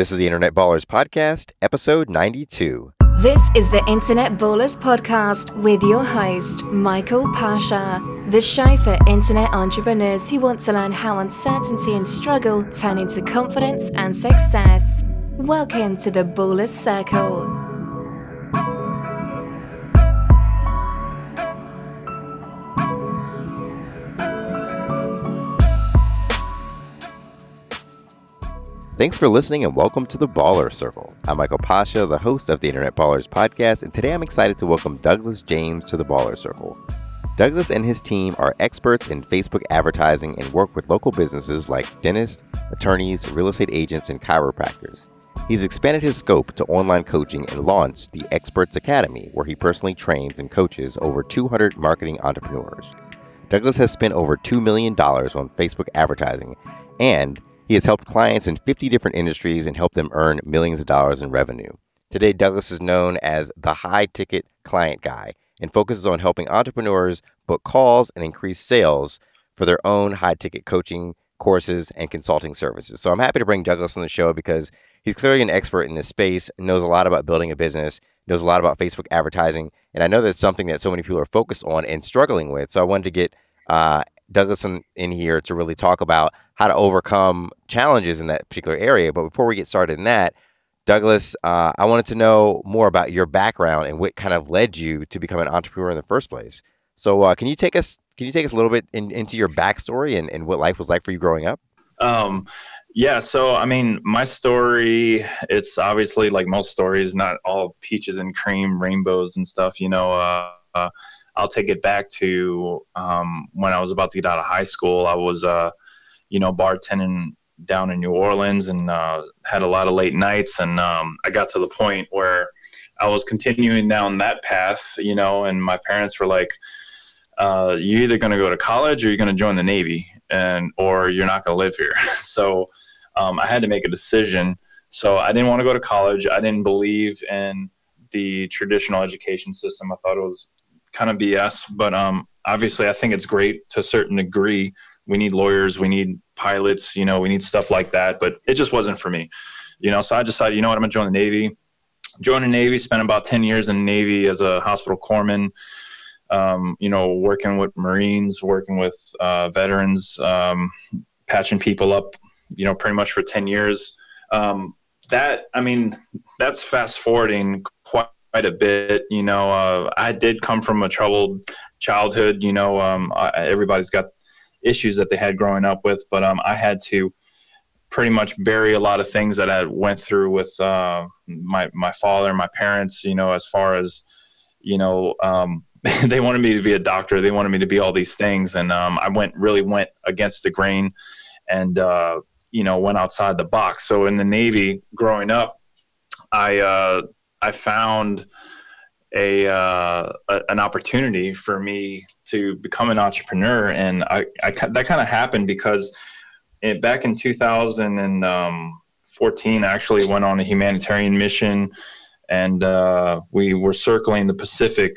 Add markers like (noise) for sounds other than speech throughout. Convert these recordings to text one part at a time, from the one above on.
This is the Internet Ballers Podcast, episode 92. This is the Internet Ballers Podcast with your host, Michael Pasha, the show for internet entrepreneurs who want to learn how uncertainty and struggle turn into confidence and success. Welcome to the Ballers Circle. Thanks for listening and welcome to the Baller Circle. I'm Michael Pasha, the host of the Internet Ballers podcast, and today I'm excited to welcome Douglas James to the Baller Circle. Douglas and his team are experts in Facebook advertising and work with local businesses like dentists, attorneys, real estate agents, and chiropractors. He's expanded his scope to online coaching and launched the Experts Academy, where he personally trains and coaches over 200 marketing entrepreneurs. Douglas has spent over $2 million on Facebook advertising and he has helped clients in 50 different industries and helped them earn millions of dollars in revenue. Today, Douglas is known as the high ticket client guy and focuses on helping entrepreneurs book calls and increase sales for their own high ticket coaching courses and consulting services. So I'm happy to bring Douglas on the show because he's clearly an expert in this space, knows a lot about building a business, knows a lot about Facebook advertising, and I know that's something that so many people are focused on and struggling with. So I wanted to get uh, Douglas in, here to really talk about how to overcome challenges in that particular area. But before we get started in that, Douglas, uh, I wanted to know more about your background and what kind of led you to become an entrepreneur in the first place. So, uh, can you take us can you take us a little bit in, into your backstory and, and what life was like for you growing up? Um, yeah. So, I mean, my story it's obviously like most stories, not all peaches and cream, rainbows and stuff. You know, uh, uh I'll take it back to um, when I was about to get out of high school. I was, uh, you know, bartending down in New Orleans and uh, had a lot of late nights. And um, I got to the point where I was continuing down that path, you know, and my parents were like, uh, "You're either going to go to college or you're going to join the Navy, and or you're not going to live here." (laughs) so um, I had to make a decision. So I didn't want to go to college. I didn't believe in the traditional education system. I thought it was kind of BS. But um, obviously, I think it's great to a certain degree. We need lawyers, we need pilots, you know, we need stuff like that. But it just wasn't for me, you know. So I decided, you know what, I'm gonna join the Navy. Join the Navy, spent about 10 years in the Navy as a hospital corpsman. Um, you know, working with Marines, working with uh, veterans, um, patching people up, you know, pretty much for 10 years. Um, that, I mean, that's fast forwarding quite quite a bit. You know, uh, I did come from a troubled childhood. You know, um, I, everybody's got issues that they had growing up with, but um, I had to pretty much bury a lot of things that I went through with uh, my my father, my parents. You know, as far as you know, um, (laughs) they wanted me to be a doctor. They wanted me to be all these things, and um, I went really went against the grain, and uh, you know, went outside the box. So in the Navy, growing up, I uh, I found a, uh, a, an opportunity for me to become an entrepreneur, and I, I that kind of happened because it, back in 2014, I actually went on a humanitarian mission, and uh, we were circling the Pacific.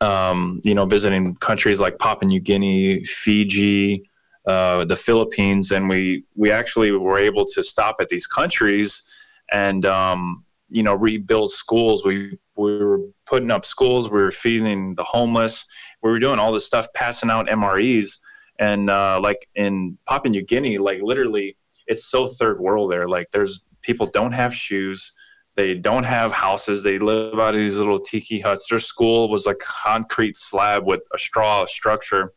Um, you know, visiting countries like Papua New Guinea, Fiji, uh, the Philippines, and we we actually were able to stop at these countries and um, you know rebuild schools. We we were putting up schools. We were feeding the homeless. We were doing all this stuff passing out mres and uh, like in papua new guinea like literally it's so third world there. Like there's people don't have shoes. They don't have houses. They live out of these little tiki huts. Their school was a concrete slab with a straw structure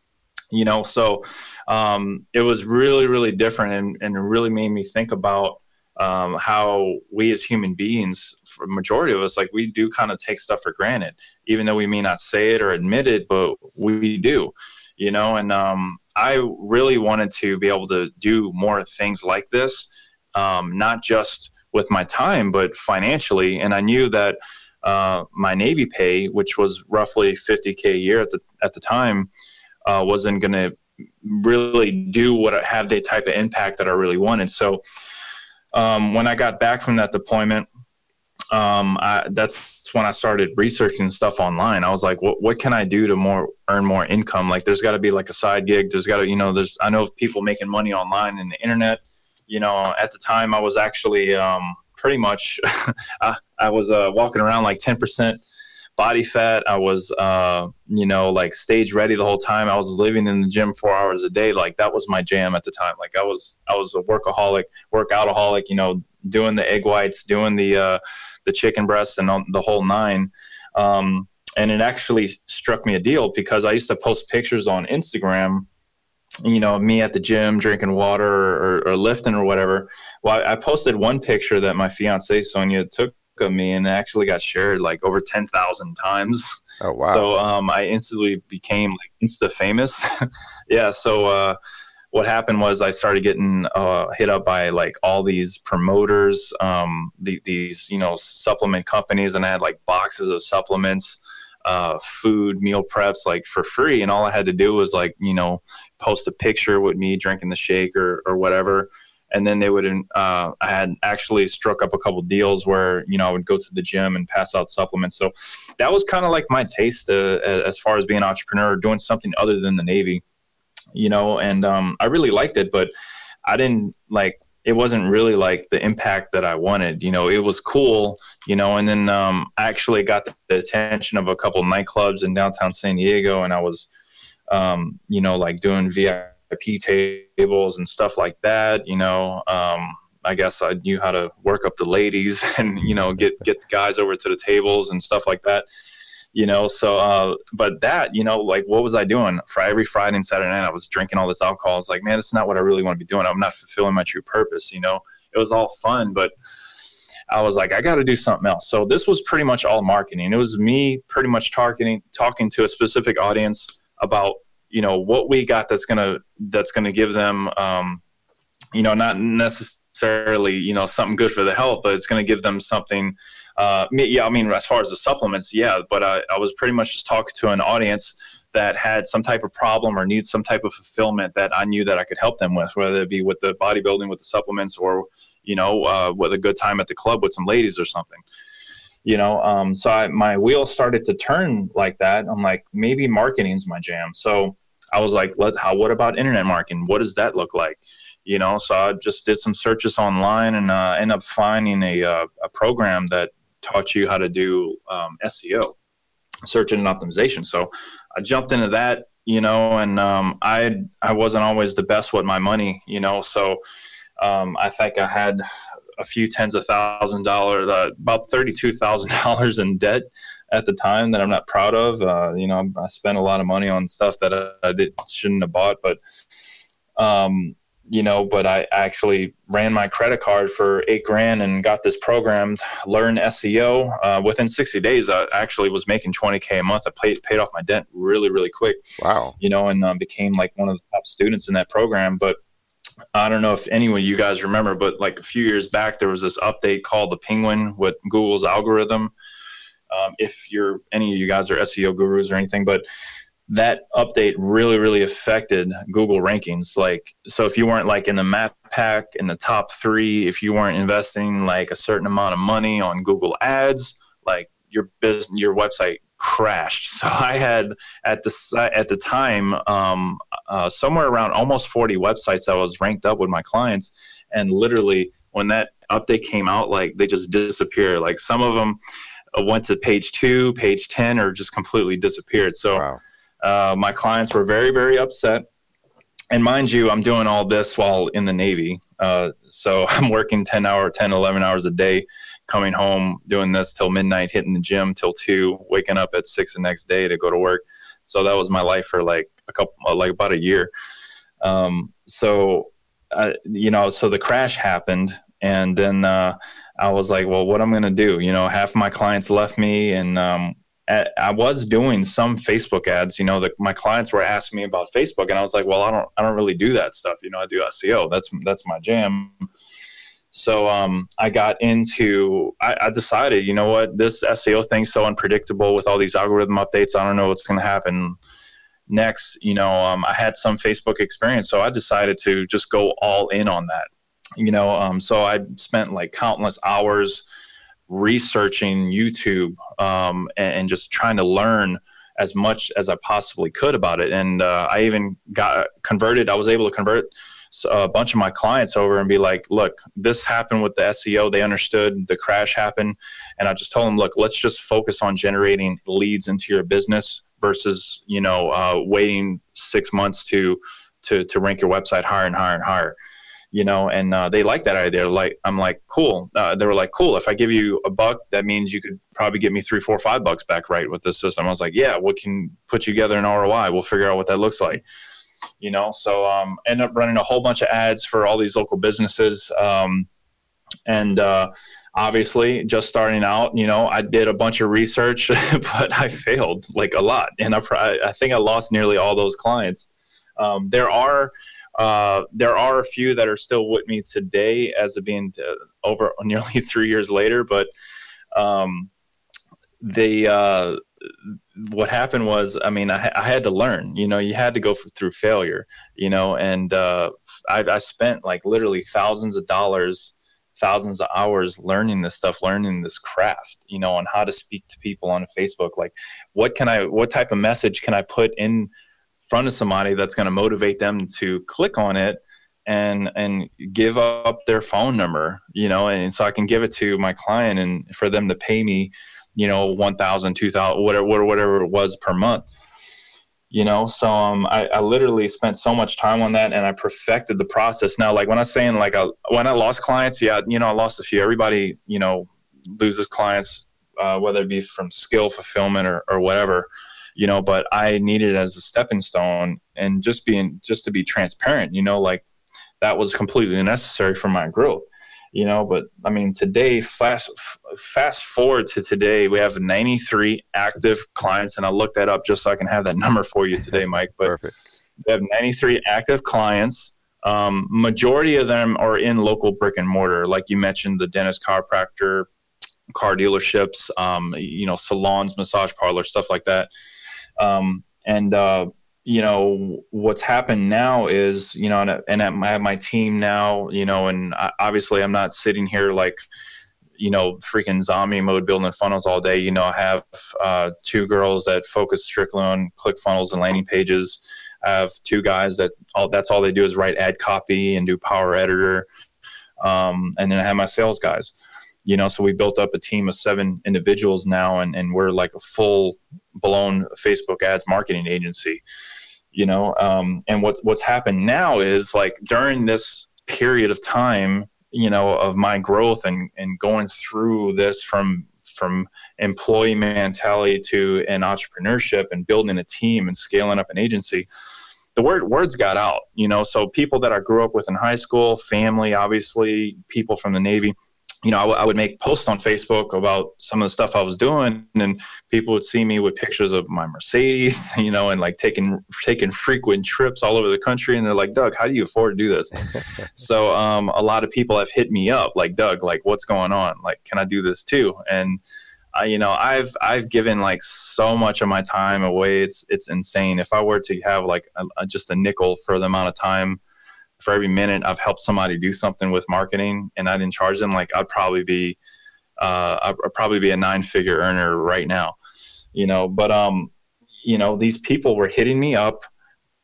you know? So um, it was really really different and, and it really made me think about um, how we as human beings, for majority of us, like we do kind of take stuff for granted, even though we may not say it or admit it, but we do, you know. And um, I really wanted to be able to do more things like this, um, not just with my time, but financially. And I knew that uh, my Navy pay, which was roughly 50k a year at the at the time, uh, wasn't going to really do what have the type of impact that I really wanted. So um, when I got back from that deployment, um, I, that's when I started researching stuff online. I was like, what, what can I do to more earn more income? Like, there's got to be like a side gig. There's got to, you know, there's, I know of people making money online and the internet, you know, at the time I was actually um, pretty much, (laughs) I, I, was uh, walking around like 10% body fat. I was, uh, you know, like stage ready the whole time. I was living in the gym four hours a day. Like that was my jam at the time. Like I was, I was a workaholic, workoutaholic, you know, doing the egg whites, doing the, uh, the chicken breast and the whole nine. Um, and it actually struck me a deal because I used to post pictures on Instagram you know me at the gym drinking water or, or lifting or whatever well I, I, posted one picture that my fiance sonia took of me and it actually got shared like over 10,000 times. Oh wow. So um, i instantly became like insta famous. (laughs) Yeah so uh, what happened was i started getting uh, hit up by like all these promoters um, the, these you know supplement companies and i had like boxes of supplements uh, food meal preps like for free and all i had to do was like you know post a picture with me drinking the shake or, or whatever and then they would uh, i had actually struck up a couple deals where you know i would go to the gym and pass out supplements so that was kind of like my taste uh, as far as being an entrepreneur doing something other than the navy you know and um, i really liked it but i didn't like it wasn't really like the impact that I wanted. You know, it was cool, you know, and then um, I actually got the attention of a couple of nightclubs in downtown San Diego, and I was, um, you know, like doing VIP tables and stuff like that. You know, um, I guess I knew how to work up the ladies (laughs) and you know get get the guys over to the tables and stuff like that you know so uh, but that you know like what was i doing? For every friday and saturday night i was drinking all this alcohol. It's like man it's not what i really want to be doing. I'm not fulfilling my true purpose you know? It was all fun but i was like i got to do something else. So this was pretty much all marketing. It was me pretty much targeting talking to a specific audience about you know what we got that's gonna that's gonna give them um, you know not necessarily you know something good for the health but it's gonna give them something uh, yeah, I mean, as far as the supplements, yeah, but I, I was pretty much just talking to an audience that had some type of problem or needs some type of fulfillment that I knew that I could help them with, whether it be with the bodybuilding, with the supplements, or you know, uh, with a good time at the club with some ladies or something. You know, um, so I, my wheels started to turn like that. I'm like, maybe marketing's my jam. So I was like, let how? What about internet marketing? What does that look like? You know, so I just did some searches online and uh, ended up finding a, uh, a program that taught you how to do um, SEO, search engine optimization. So I jumped into that, you know, and um, I I wasn't always the best with my money, you know, so um, I think I had a few tens of thousand dollars, uh, about thirty-two thousand dollars in debt at the time that I'm not proud of. Uh, you know, I spent a lot of money on stuff that I, I did, shouldn't have bought, but um, you know, but I actually ran my credit card for eight grand and got this program, learn SEO. Uh, within 60 days, I actually was making 20K a month. I paid, paid off my debt really, really quick. Wow. You know, and uh, became like one of the top students in that program. But I don't know if anyone you guys remember, but like a few years back, there was this update called the Penguin with Google's algorithm. Um, if you're any of you guys are SEO gurus or anything, but that update really really affected google rankings. Like so if you weren't like in the map pack in the top three if you weren't investing like a certain amount of money on google ads like your business your website crashed. (laughs) So i had at the at the time um, uh, somewhere around almost 40 websites that was ranked up with my clients. And literally when that update came out like they just disappeared. Like some of them went to page two page 10 or just completely disappeared so wow uh, my clients were very, very upset. And mind you, I'm doing all this while in the Navy. Uh, so (laughs) I'm working 10 hour, 10, 11 hours a day, coming home, doing this till midnight, hitting the gym till two, waking up at six the next day to go to work. So that was my life for like a couple, uh, like about a year. Um, so, uh, you know, so the crash happened and then, uh, I was like, well, what I'm going to do, you know, half my clients left me and, um, I was doing some Facebook ads. You know, my clients were asking me about Facebook, and I was like, "Well, I don't, I don't really do that stuff. You know, I do SEO. That's that's my jam." So um, I got into. I, I decided, you know what, this SEO thing's so unpredictable with all these algorithm updates. I don't know what's going to happen next. You know, um, I had some Facebook experience, so I decided to just go all in on that. You know, um, so I spent like countless hours researching YouTube um, and, and, just trying to learn as much as I possibly could about it. And uh, I even got converted. I was able to convert a bunch of my clients over and be like, look, this happened with the SEO. They understood the crash happened. And I just told them, look, let's just focus on generating leads into your business versus, you know, uh, waiting six months to, to, to rank your website higher and higher and higher you know, and uh, they like that idea. Like, I'm like, cool. Uh, they were like, cool. If I give you a buck, that means you could probably get me three, four, five bucks back, right, with this system. I was like, yeah, we can put you together an ROI? We'll figure out what that looks like you know so um end up running a whole bunch of ads for all these local businesses um and uh obviously just starting out you know i did a bunch of research (laughs) but i failed like a lot and i i think i lost nearly all those clients um, there are uh, there are a few that are still with me today as of being uh, over (laughs) nearly three years later but um, they uh, what happened was, I mean, I, I, had to learn. You know, you had to go for, through failure. You know, and uh, I, I spent like literally thousands of dollars, thousands of hours learning this stuff, learning this craft. You know, on how to speak to people on Facebook. Like, what can I? What type of message can I put in front of somebody that's going to motivate them to click on it? and and give up their phone number you know and so i can give it to my client and for them to pay me you know, 1000, 2000, whatever, whatever it was per month. You know, so um, I, I literally spent so much time on that and I perfected the process. Now, like when I'm saying like I, when I lost clients, yeah, you know, I lost a few. Everybody, you know, loses clients, uh, whether it be from skill fulfillment or, or whatever you know but i needed it as a stepping stone and just being just to be transparent you know like that was completely necessary for my growth you know but i mean today fast fast forward to today we have 93 active clients and i looked that up just so i can have that (laughs) number for you today mike but Perfect. we have 93 active clients um, majority of them are in local brick and mortar like you mentioned the dentist chiropractor car dealerships um, you know salons massage parlors stuff like that um, and uh, you know what's happened now is you know and, and at my, my team now you know and I, obviously i'm not sitting here like you know freaking zombie mode building funnels all day. You know i have uh, two girls that focus strictly on click funnels and landing pages. I have two guys that all that's all they do is write ad copy and do power editor. Um, and then i have my sales guys you know so we built up a team of seven individuals now and, and we're like a full blown facebook ads marketing agency you know um, and what's what's happened now is like during this period of time you know of my growth and and going through this from from employee mentality to an entrepreneurship and building a team and scaling up an agency the word words got out you know. So people that i grew up with in high school family obviously people from the navy you know, I, w- I would make posts on Facebook about some of the stuff I was doing, and people would see me with pictures of my Mercedes, (laughs) you know, and like taking taking frequent trips all over the country. And they're like, Doug, how do you afford to do this? (laughs) so um, a lot of people have hit me up, like, Doug, like, what's going on? Like, can I do this too? And I, you know, I've I've given like so much of my time away. It's it's insane. If I were to have like a, a, just a nickel for the amount of time for every minute I've helped somebody do something with marketing and I didn't charge them, like I'd probably be, uh, I'd probably be a nine figure earner right now, you know, but, um, you know, these people were hitting me up.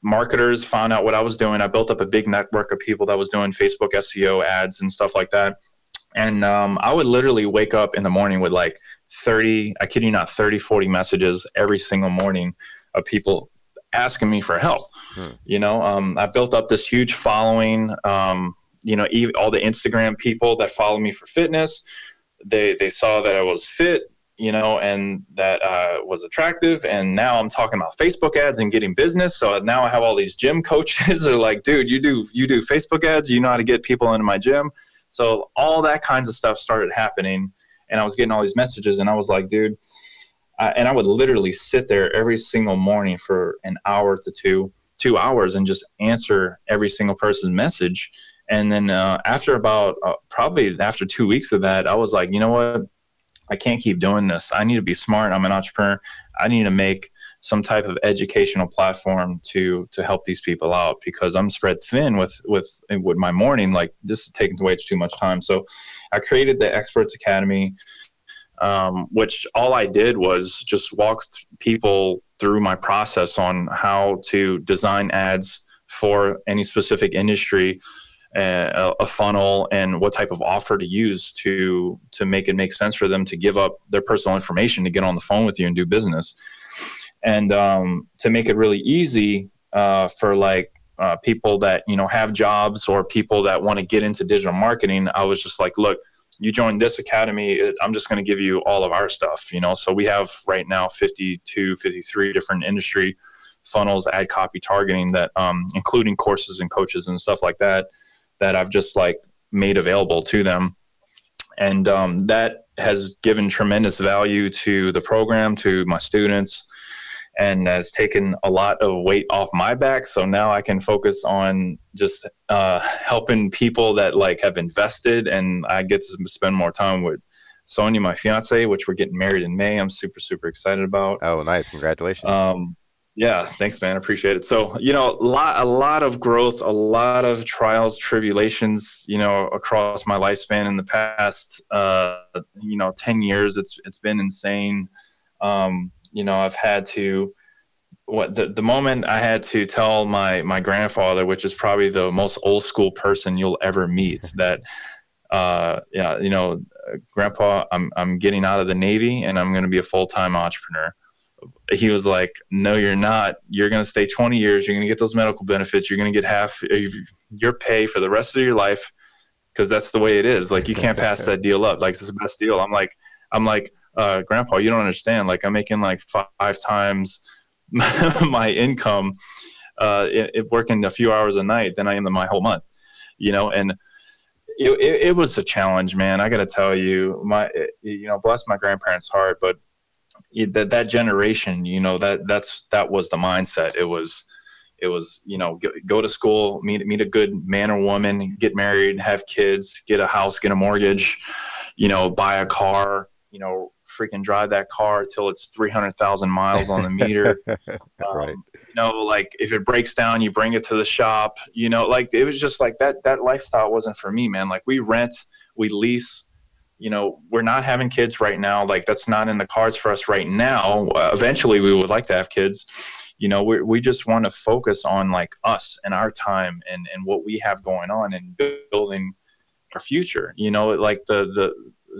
Marketers found out what I was doing. I built up a big network of people that was doing Facebook SEO ads and stuff like that. And um, I would literally wake up in the morning with like 30, I kid you not, 30, 40 messages every single morning of people asking me for help. Hmm. You know, um, I built up this huge following. Um, you know, all the Instagram people that follow me for fitness, they they saw that I was fit. You know, and that uh, was attractive. And now I'm talking about Facebook ads and getting business. So now I have all these gym (laughs) coaches. are like, dude, you do you do Facebook ads. You know how to get people into my gym. So all that kinds of stuff started happening, and I was getting all these messages, and I was like, dude and I would literally sit there every single morning for an hour to two, two hours, and just answer every single person's message. And then uh, after about uh, probably after two weeks of that, I was like, you know what? I can't keep doing this. I need to be smart. I'm an entrepreneur. I need to make some type of educational platform to to help these people out because I'm spread thin with with with my morning. Like this is taking way too much time. So I created the Experts Academy um, which all I did was just walk people through my process on how to design ads for any specific industry a, a, funnel and what type of offer to use to to make it make sense for them to give up their personal information to get on the phone with you and do business. And um, to make it really easy uh, for like uh, people that you know have jobs or people that want to get into digital marketing i was just like look you join this academy i'm just going to give you all of our stuff you know so we have right now 52 53 different industry funnels ad copy targeting that um, including courses and coaches and stuff like that that I've just like made available to them. And um, that has given tremendous value to the program, to my students, and has taken a lot of weight off my back. So now I can focus on just uh, helping people that like have invested, and I get to spend more time with Sonia, my fiance, which we're getting married in May. I'm super super excited about. Oh, nice! Congratulations. Um, yeah, thanks, man. Appreciate it. So, you know, a lot, a lot of growth, a lot of trials, tribulations, you know, across my lifespan in the past, uh, you know, ten years. It's it's been insane. Um, you know, I've had to what the, the moment I had to tell my my grandfather, which is probably the most old school person you'll ever meet, (laughs) that uh, yeah, you know, Grandpa, I'm I'm getting out of the Navy and I'm going to be a full time entrepreneur he was like, "No, you're not. You're going to stay 20 years. You're going to get those medical benefits. You're going to get half your pay for the rest of your life because that's the way it is. Like you can't pass (laughs) that deal up. Like it's the best deal." I'm like, I'm like, uh, "Grandpa, you don't understand. Like I'm making like five times (laughs) my income, uh, it, it working a few hours a night than I am in my whole month, you know." And it, it, it was a challenge, man. I got to tell you, my you know, bless my grandparents' heart, but that that generation, you know, that that's that was the mindset. It was it was you know go, go, to school, meet meet a good man or woman, get married, have kids, get a house, get a mortgage, you know, buy a car, you know, freaking drive that car till it's three hundred thousand miles on the meter. (laughs) um, right. You know, like if it breaks down, you bring it to the shop. You know, like it was just like that. That lifestyle wasn't for me, man. Like we rent, we lease you know we're not having kids right now like that's not in the cards for us right now uh, eventually we would like to have kids you know we we just want to focus on like us and our time and and what we have going on and building our future you know like the the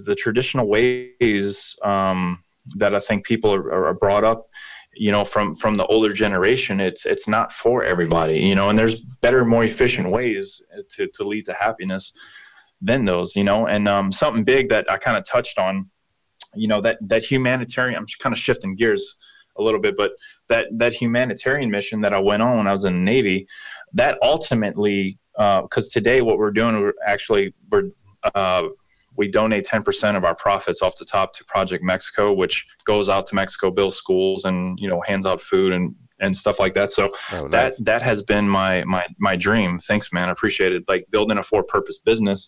the traditional ways um, that i think people are, are brought up you know from from the older generation it's it's not for everybody you know and there's better more efficient ways to to lead to happiness than those, you know, and um, something big that I kind of touched on, you know, that that humanitarian. I'm kind of shifting gears a little bit, but that that humanitarian mission that I went on when I was in the Navy, that ultimately, because uh, today what we're doing, we're actually we're uh, we donate 10% of our profits off the top to Project Mexico, which goes out to Mexico, builds schools, and you know hands out food and and stuff like that. So oh, nice. that that has been my my my dream. Thanks, man. I appreciate it. Like building a for purpose business,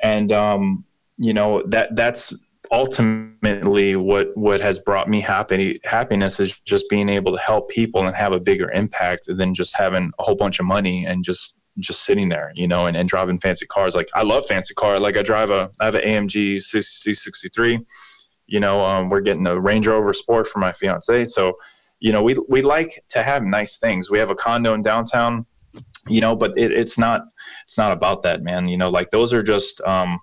and um, you know that that's ultimately what what has brought me happy happiness is just being able to help people and have a bigger impact than just having a whole bunch of money and just just sitting there you know and, and driving fancy cars like i love fancy car like i drive a i have an amg c63 you know um, we're getting a range rover sport for my fiance so you know, we we like to have nice things. We have a condo in downtown, you know, but it, it's not it's not about that, man. You know, like those are just um,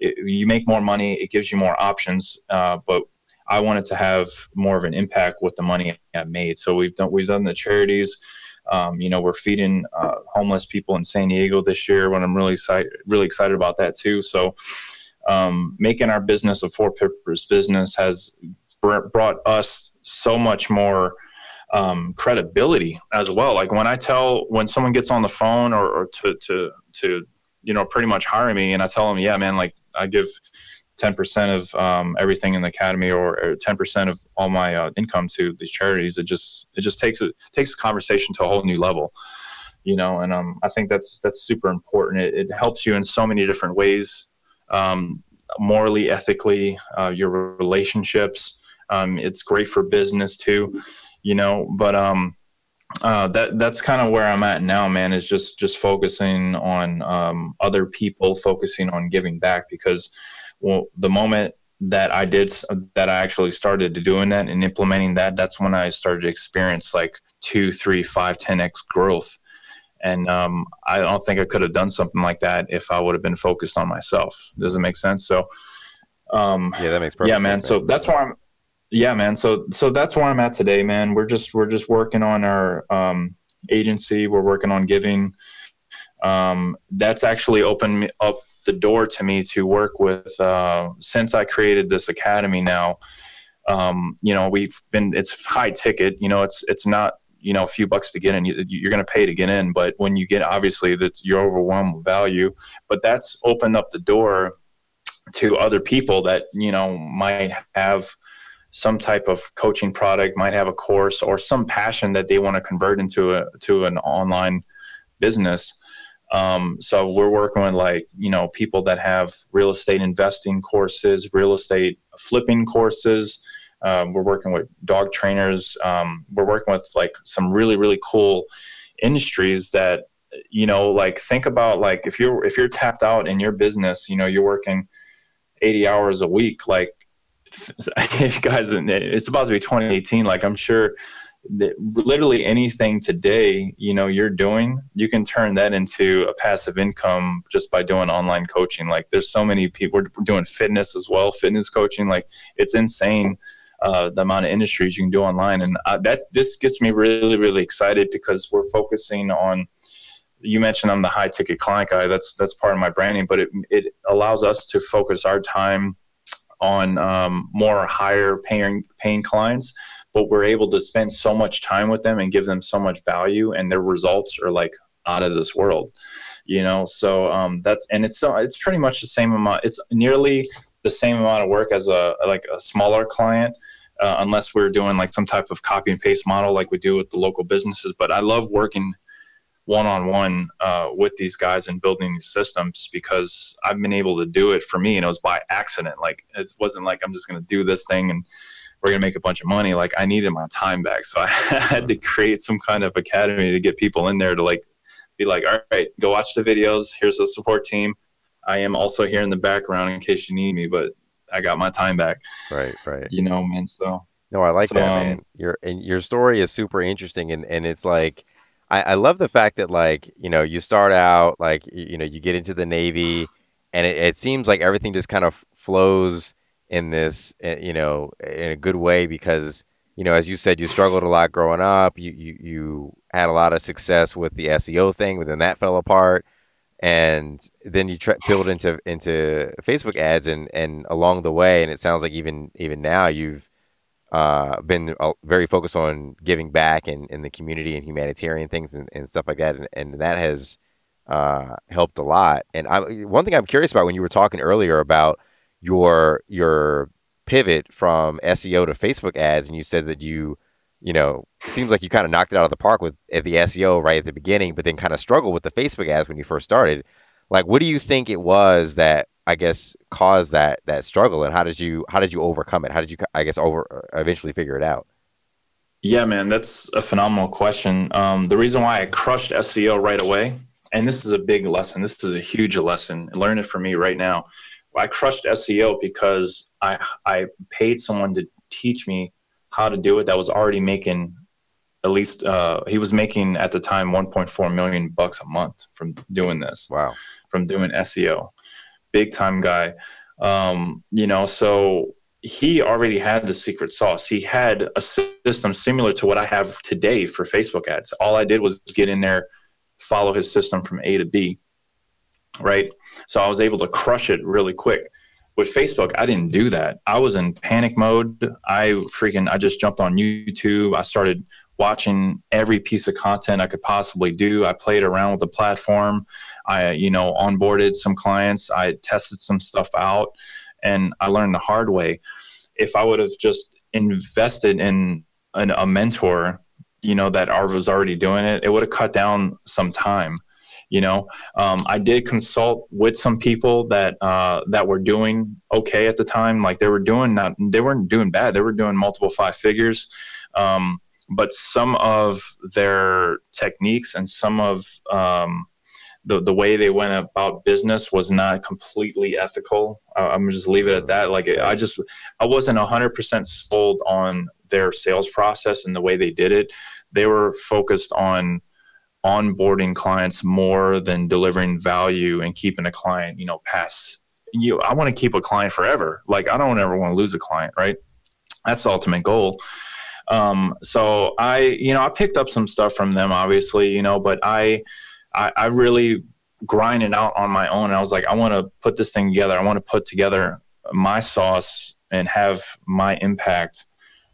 it, you make more money, it gives you more options, uh, but I wanted to have more of an impact with the money I made. So we've done we've done the charities. Um, you know, we're feeding uh, homeless people in San Diego this year. When I'm really excited, really excited about that too. So, um, making our business a for-purpose business has brought us so much more um, credibility as well. Like when I tell when someone gets on the phone or, or to to to you know pretty much hire me, and I tell them, yeah, man, like I give. 10% of um, everything in the academy or, or 10% of all my uh, income to these charities it just it just takes it takes the conversation to a whole new level you know and um, i think that's that's super important it, it helps you in so many different ways um, morally ethically uh, your relationships um, it's great for business too, you know. But um, uh, that that's kind of where I'm at now, man. Is just just focusing on um, other people, focusing on giving back because well, the moment that I did that I actually started doing that and implementing that, that's when I started to experience like two, three, five, ten x growth and um, I don't think I could have done something like that if I would have been focused on myself. Does it make sense? So, um, yeah, that makes perfect yeah, man. Sense, man. So that's where I'm. Yeah, man. So so that's where I'm at today, man. We're just we're just working on our um, agency. We're working on giving. Um, that's actually opened me up the door to me to work with. Uh, since I created this academy now, um, you know, we've been. It's high ticket. You know, it's it's not you know a few bucks to get in you're going to pay to get in but when you get obviously that's you're overwhelmed with value but that's opened up the door to other people that you know might have some type of coaching product might have a course or some passion that they want to convert into a to an online business um, so we're working with like you know people that have real estate investing courses real estate flipping courses um, we're working with dog trainers. Um, we're working with like some really really cool industries that you know like think about like if you're if you're tapped out in your business, you know you're working 80 hours a week. Like (laughs) if guys, it's about to be 2018. Like I'm sure that literally anything today you know you're doing you can turn that into a passive income just by doing online coaching like there's so many people we're doing fitness as well fitness coaching like it's insane uh, the amount of industries you can do online. And uh, that this gets me really, really excited because we're focusing on. You mentioned I'm the high ticket client guy. That's that's part of my branding, but it it allows us to focus our time on um, more higher paying paying clients. But we're able to spend so much time with them and give them so much value, and their results are like out of this world you know? So um that's and it's so it's pretty much the same amount it's nearly the same amount of work as a like a smaller client uh, unless we're doing like some type of copy and paste model like we do with the local businesses but i love working one-on-one uh, with these guys and building these systems because i've been able to do it for me and it was by accident like it wasn't like i'm just going to do this thing and we're going to make a bunch of money like i needed my time back so (laughs) i had to create some kind of academy to get people in there to like be like all right go watch the videos here's a support team I am also here in the background in case you need me, but I got my time back. Right, right. You know, man. So no, I like so, that, man. Um, your and your story is super interesting, and and it's like. I, I love the fact that like you know you start out like you know you get into the Navy, and it, it seems like everything just kind of flows in this eh, you know in a good way because you know as you said you struggled a lot growing up. You you, you had a lot of success with the SEO thing but then that fell apart. And then you build into into Facebook ads, and and along the way, and it sounds like even even now you've uh, been uh, very focused on giving back in, in the community and humanitarian things and, and stuff like that, and, and that has uh, helped a lot. And I, one thing I'm curious about when you were talking earlier about your your pivot from SEO to Facebook ads, and you said that you you know, it seems like you kind of knocked it out of the park with at the SEO right at the beginning, but then kind of struggled with the Facebook ads when you first started. Like, what do you think it was that I guess caused that that struggle, and how did you how did you overcome it? How did you I guess over eventually figure it out? Yeah, man, that's a phenomenal question. Um, the reason why I crushed SEO right away, and this is a big lesson. This is a huge lesson. Learn it from me right now. I crushed SEO because I I paid someone to teach me how to do it that was already making at least uh, he was making at the time 1.4 million bucks a month from doing this. Wow. From doing SEO, big time guy. Um, you know, so he already had the secret sauce. He had a system similar to what I have today for Facebook ads. All I did was get in there, follow his system from A to B. Right. So I was able to crush it really quick with Facebook, I didn't do that. I was in panic mode. I freaking, I just jumped on YouTube. I started watching every piece of content I could possibly do. I played around with the platform. I, you know, onboarded some clients. I tested some stuff out and I learned the hard way. If I would have just invested in an, a mentor, you know, that was already doing it, it would have cut down some time you know? Um, i did consult with some people that uh, that were doing okay at the time. Like they were doing not they weren't doing bad. They were doing multiple five figures. Um, but some of their techniques and some of um, the, the way they went about business was not completely ethical. Uh, i'm just leave it at that. Like i just i wasn't 100% sold on their sales process and the way they did it. They were focused on onboarding clients more than delivering value and keeping a client, you know, past you. I want to keep a client forever. Like I don't ever want to lose a client, right? That's the ultimate goal. Um, so I, you know, I picked up some stuff from them, obviously, you know, but I, I, I really grinded out on my own. I was like, I want to put this thing together. I want to put together my sauce and have my impact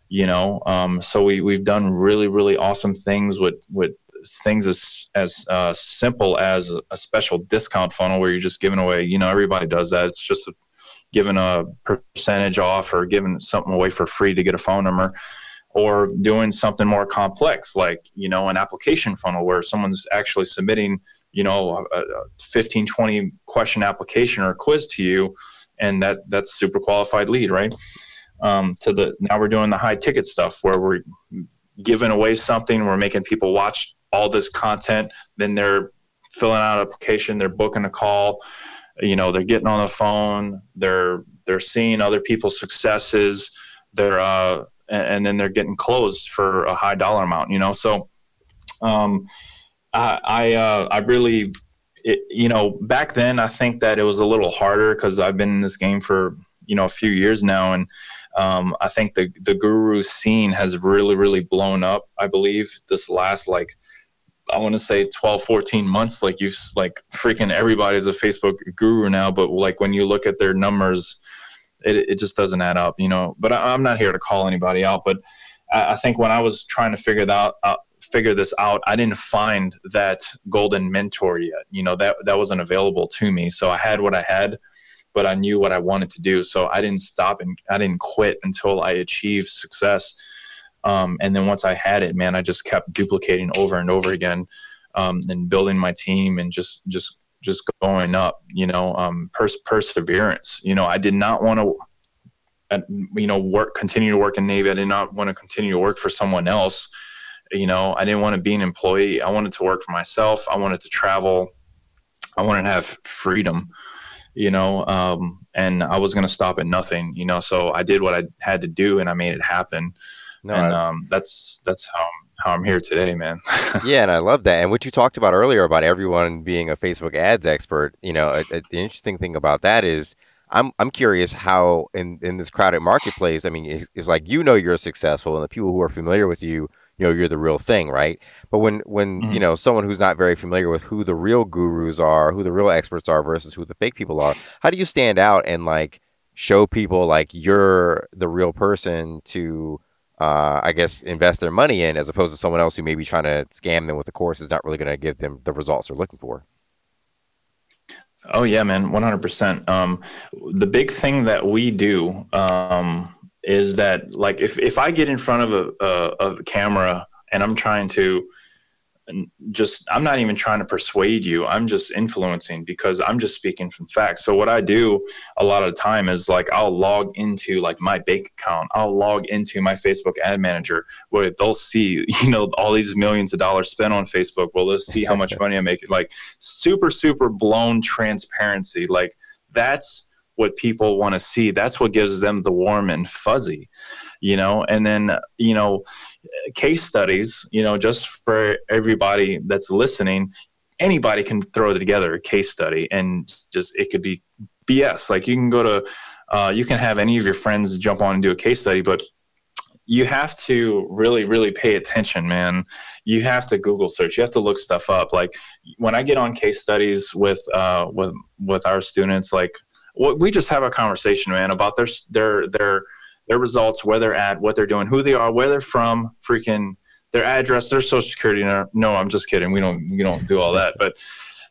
you know um, so we we've done really really awesome things with with things as as uh, simple as a special discount funnel where you're just giving away you know everybody does that. It's just a, giving a percentage off or giving something away for free to get a phone number or doing something more complex like you know an application funnel where someone's actually submitting you know a, a 15 20 question application or quiz to you and that that's super qualified lead right? Um, to the now we're doing the high ticket stuff where we're giving away something we're making people watch all this content then they're filling out an application they're booking a call you know they're getting on the phone they're they're seeing other people's successes they're uh and, then they're getting closed for a high dollar amount you know so um i i uh i really it, you know back then i think that it was a little harder because i've been in this game for you know a few years now and um, I think the the guru scene has really really blown up. I believe this last like I want to say 12, 14 months. Like you like freaking everybody's a Facebook guru now, but like when you look at their numbers, it it just doesn't add up, you know. But I, am not here to call anybody out, but I, I think when I was trying to figure that out. Uh, figure this out i didn't find that golden mentor yet you know that that wasn't available to me so i had what i had but I knew what I wanted to do. So I didn't stop and I didn't quit until I achieved success. Um, and then once I had it, man, I just kept duplicating over and over again, um, and building my team and just just just going up. You know, um, pers- perseverance. You know, I did not want to. You know, work continue to work in Navy. I did not want to continue to work for someone else. You know, I didn't want to be an employee. I wanted to work for myself. I wanted to travel. I wanted to have freedom you know, um, and I was going to stop at nothing, you know, so I did what I had to do and I made it happen. No, and I, um, that's, that's how, how I'm here today, man. (laughs) yeah. And I love that. And what you talked about earlier about everyone being a Facebook ads expert, you know, a, a, the interesting thing about that is, I'm I'm curious how in in this crowded marketplace. I mean, it's like you know you're successful, and the people who are familiar with you you know you're the real thing right but when when mm-hmm. you know someone who's not very familiar with who the real gurus are who the real experts are versus who the fake people are how do you stand out and like show people like you're the real person to uh, I guess invest their money in as opposed to someone else who may be trying to scam them with a course is not really going to give them the results they're looking for. Oh yeah, man, one hundred percent. Um, the big thing that we do, um, is that like if, if I get in front of a, a, a camera and I'm trying to just I'm not even trying to persuade you. I'm just influencing because I'm just speaking from facts. So what I do a lot of the time is like I'll log into like my bank account. I'll log into my Facebook ad manager where they'll see, (laughs) you know, all these millions of dollars spent on Facebook. Well, let's see how much (laughs) money I'm making. Like super, super blown transparency. Like that's what people want to see. That's what gives them the warm and fuzzy, you know. And then, you know, case studies, you know, just for everybody that's listening, anybody can throw together a case study and just it could be BS. Like you can go to, uh, you can have any of your friends jump on and do a case study, but you have to really really pay attention man. You have to google search. You have to look stuff up. Like when i get on case studies with uh with with our students like we just have a conversation, man, about their their their their results, where they're at, what they're doing, who they are, where they're from, freaking their address, their social security. number—no, I'm just kidding. We don't we don't do all that, but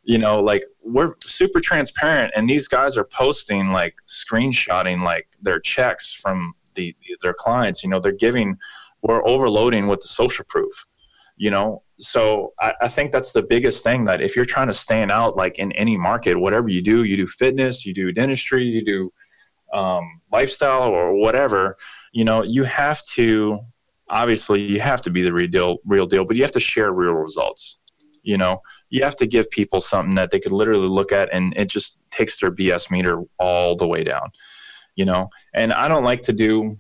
you know, like we're super transparent, and these guys are posting like screenshotting like their checks from the their clients. You know, they're giving. We're overloading with the social proof. You know, so I, I, think that's the biggest thing that if you're trying to stand out like in any market whatever you do you do fitness you do dentistry you do um, lifestyle or whatever you know you have to obviously you have to be the real deal real deal but you have to share real results. You know you have to give people something that they could literally look at and it just takes their bs meter all the way down you know? And i don't like to do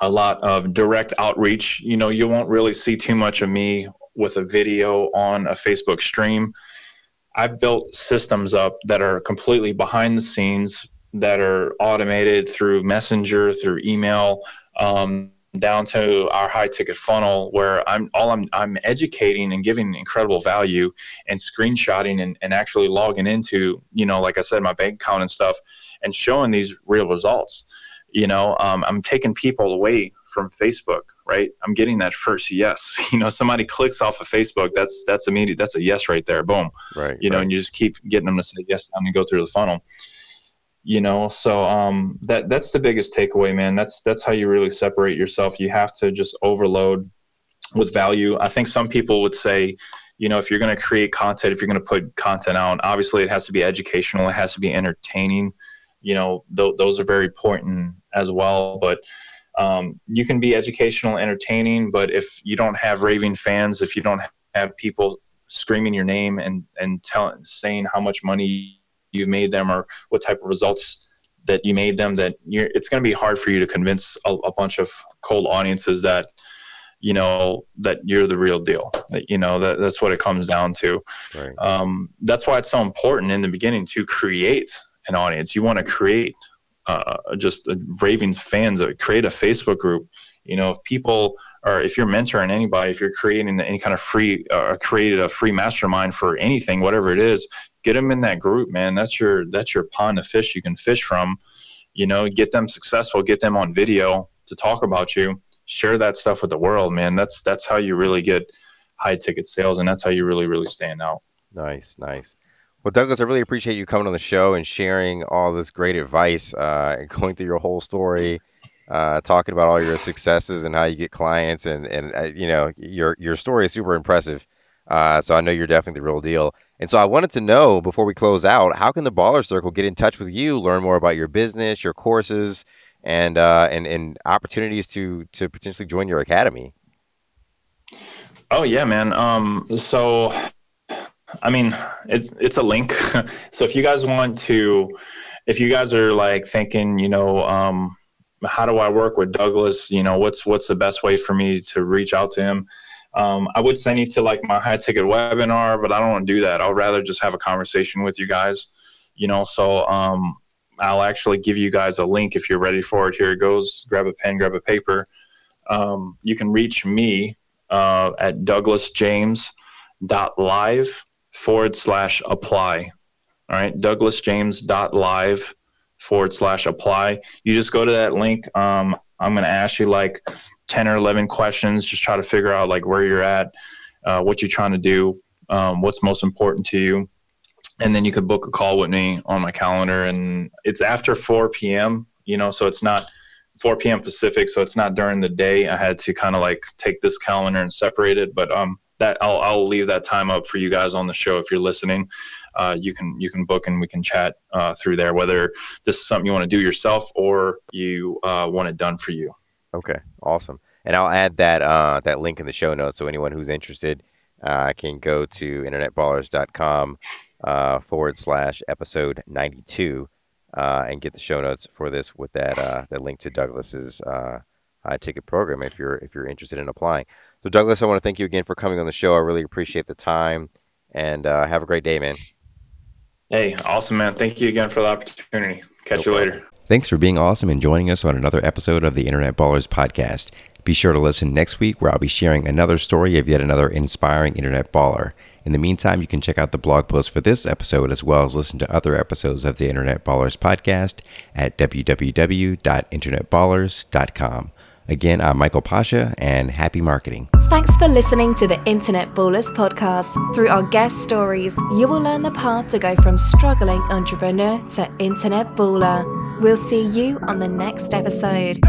a lot of direct outreach. You know you won't really see too much of me with a video on a Facebook stream. I've built systems up that are completely behind the scenes, that are automated through Messenger, through email, um, down to our high ticket funnel where I'm all I'm I'm educating and giving incredible value and screenshotting and, and actually logging into, you know, like I said, my bank account and stuff and showing these real results. You know, um, I'm taking people away from Facebook, right? I'm getting that first yes. (laughs) You know, somebody clicks off of Facebook, that's that's immediate, that's a yes right there. Boom. Right. You know, right. and you just keep getting them to say yes and go through the funnel you know? So um, that that's the biggest takeaway man. That's that's how you really separate yourself. You have to just overload with value. I think some people would say you know if you're going to create content if you're going to put content out obviously it has to be educational it has to be entertaining. You know th- those are very important as well but um, you can be educational entertaining but if you don't have raving fans if you don't have people screaming your name and and telling saying how much money you've made them or what type of results that you made them that you're it's going to be hard for you to convince a, a, bunch of cold audiences that you know that you're the real deal that you know that that's what it comes down to right. um, that's why it's so important in the beginning to create an audience you want to create uh, just ravings fans create a facebook group. You know if people or if you're mentoring anybody if you're creating any kind of free uh, created a free mastermind for anything whatever it is get them in that group man. That's your that's your pond of fish you can fish from. You know get them successful get them on video to talk about you. Share that stuff with the world man. That's that's how you really get high ticket sales and that's how you really really stand out. Nice nice well, Douglas, I really appreciate you coming on the show and sharing all this great advice, uh, and going through your whole story, uh, talking about all your successes and how you get clients, and and uh, you know your your story is super impressive. Uh, so I know you're definitely the real deal. And so I wanted to know before we close out, how can the Baller Circle get in touch with you, learn more about your business, your courses, and uh, and and opportunities to to potentially join your academy? Oh yeah, man. Um, so I mean, it's it's a link. (laughs) so if you guys want to, if you guys are like thinking, you know, um, how do I work with Douglas? You know, what's what's the best way for me to reach out to him? Um, I would send you to like my high ticket webinar, but I don't want to do that. I'll rather just have a conversation with you guys. You know, so um, I'll actually give you guys a link if you're ready for it. Here it goes. Grab a pen, grab a paper. Um, you can reach me uh, at douglasjames.live forward slash apply. All right, douglasjames.live forward slash apply. You just go to that link. Um, I'm going to ask you like 10 or 11 questions, just try to figure out like where you're at, uh, what you're trying to do, um, what's most important to you. And then you could book a call with me on my calendar. And it's after 4 p.m., you know, so it's not 4 p.m. Pacific, so it's not during the day. I had to kind of like take this calendar and separate it. But um, that I'll, I'll leave that time up for you guys on the show if you're listening. Uh, you can you can book and we can chat uh, through there whether this is something you want to do yourself or you uh, want it done for you. Okay, awesome. And I'll add that uh, that link in the show notes so anyone who's interested uh, can go to internetballers.com uh, forward slash episode 92 and get the show notes for this with that that link to Douglas's high ticket program if you're if you're interested in applying. So, Douglas, I want to thank you again for coming on the show. I really appreciate the time, and uh, have a great day, man. Hey, awesome, man. Thank you again for the opportunity. Catch no you later. Thanks for being awesome and joining us on another episode of the Internet Ballers podcast. Be sure to listen next week where I'll be sharing another story of yet another inspiring internet baller. In the meantime, you can check out the blog post for this episode as well as listen to other episodes of the Internet Ballers podcast at www.internetballers.com. Again, I'm Michael Pasha, and happy marketing. Thanks for listening to the Internet Ballers podcast. Through our guest stories, you will learn the path to go from struggling entrepreneur to internet baller. We'll see you on the next episode.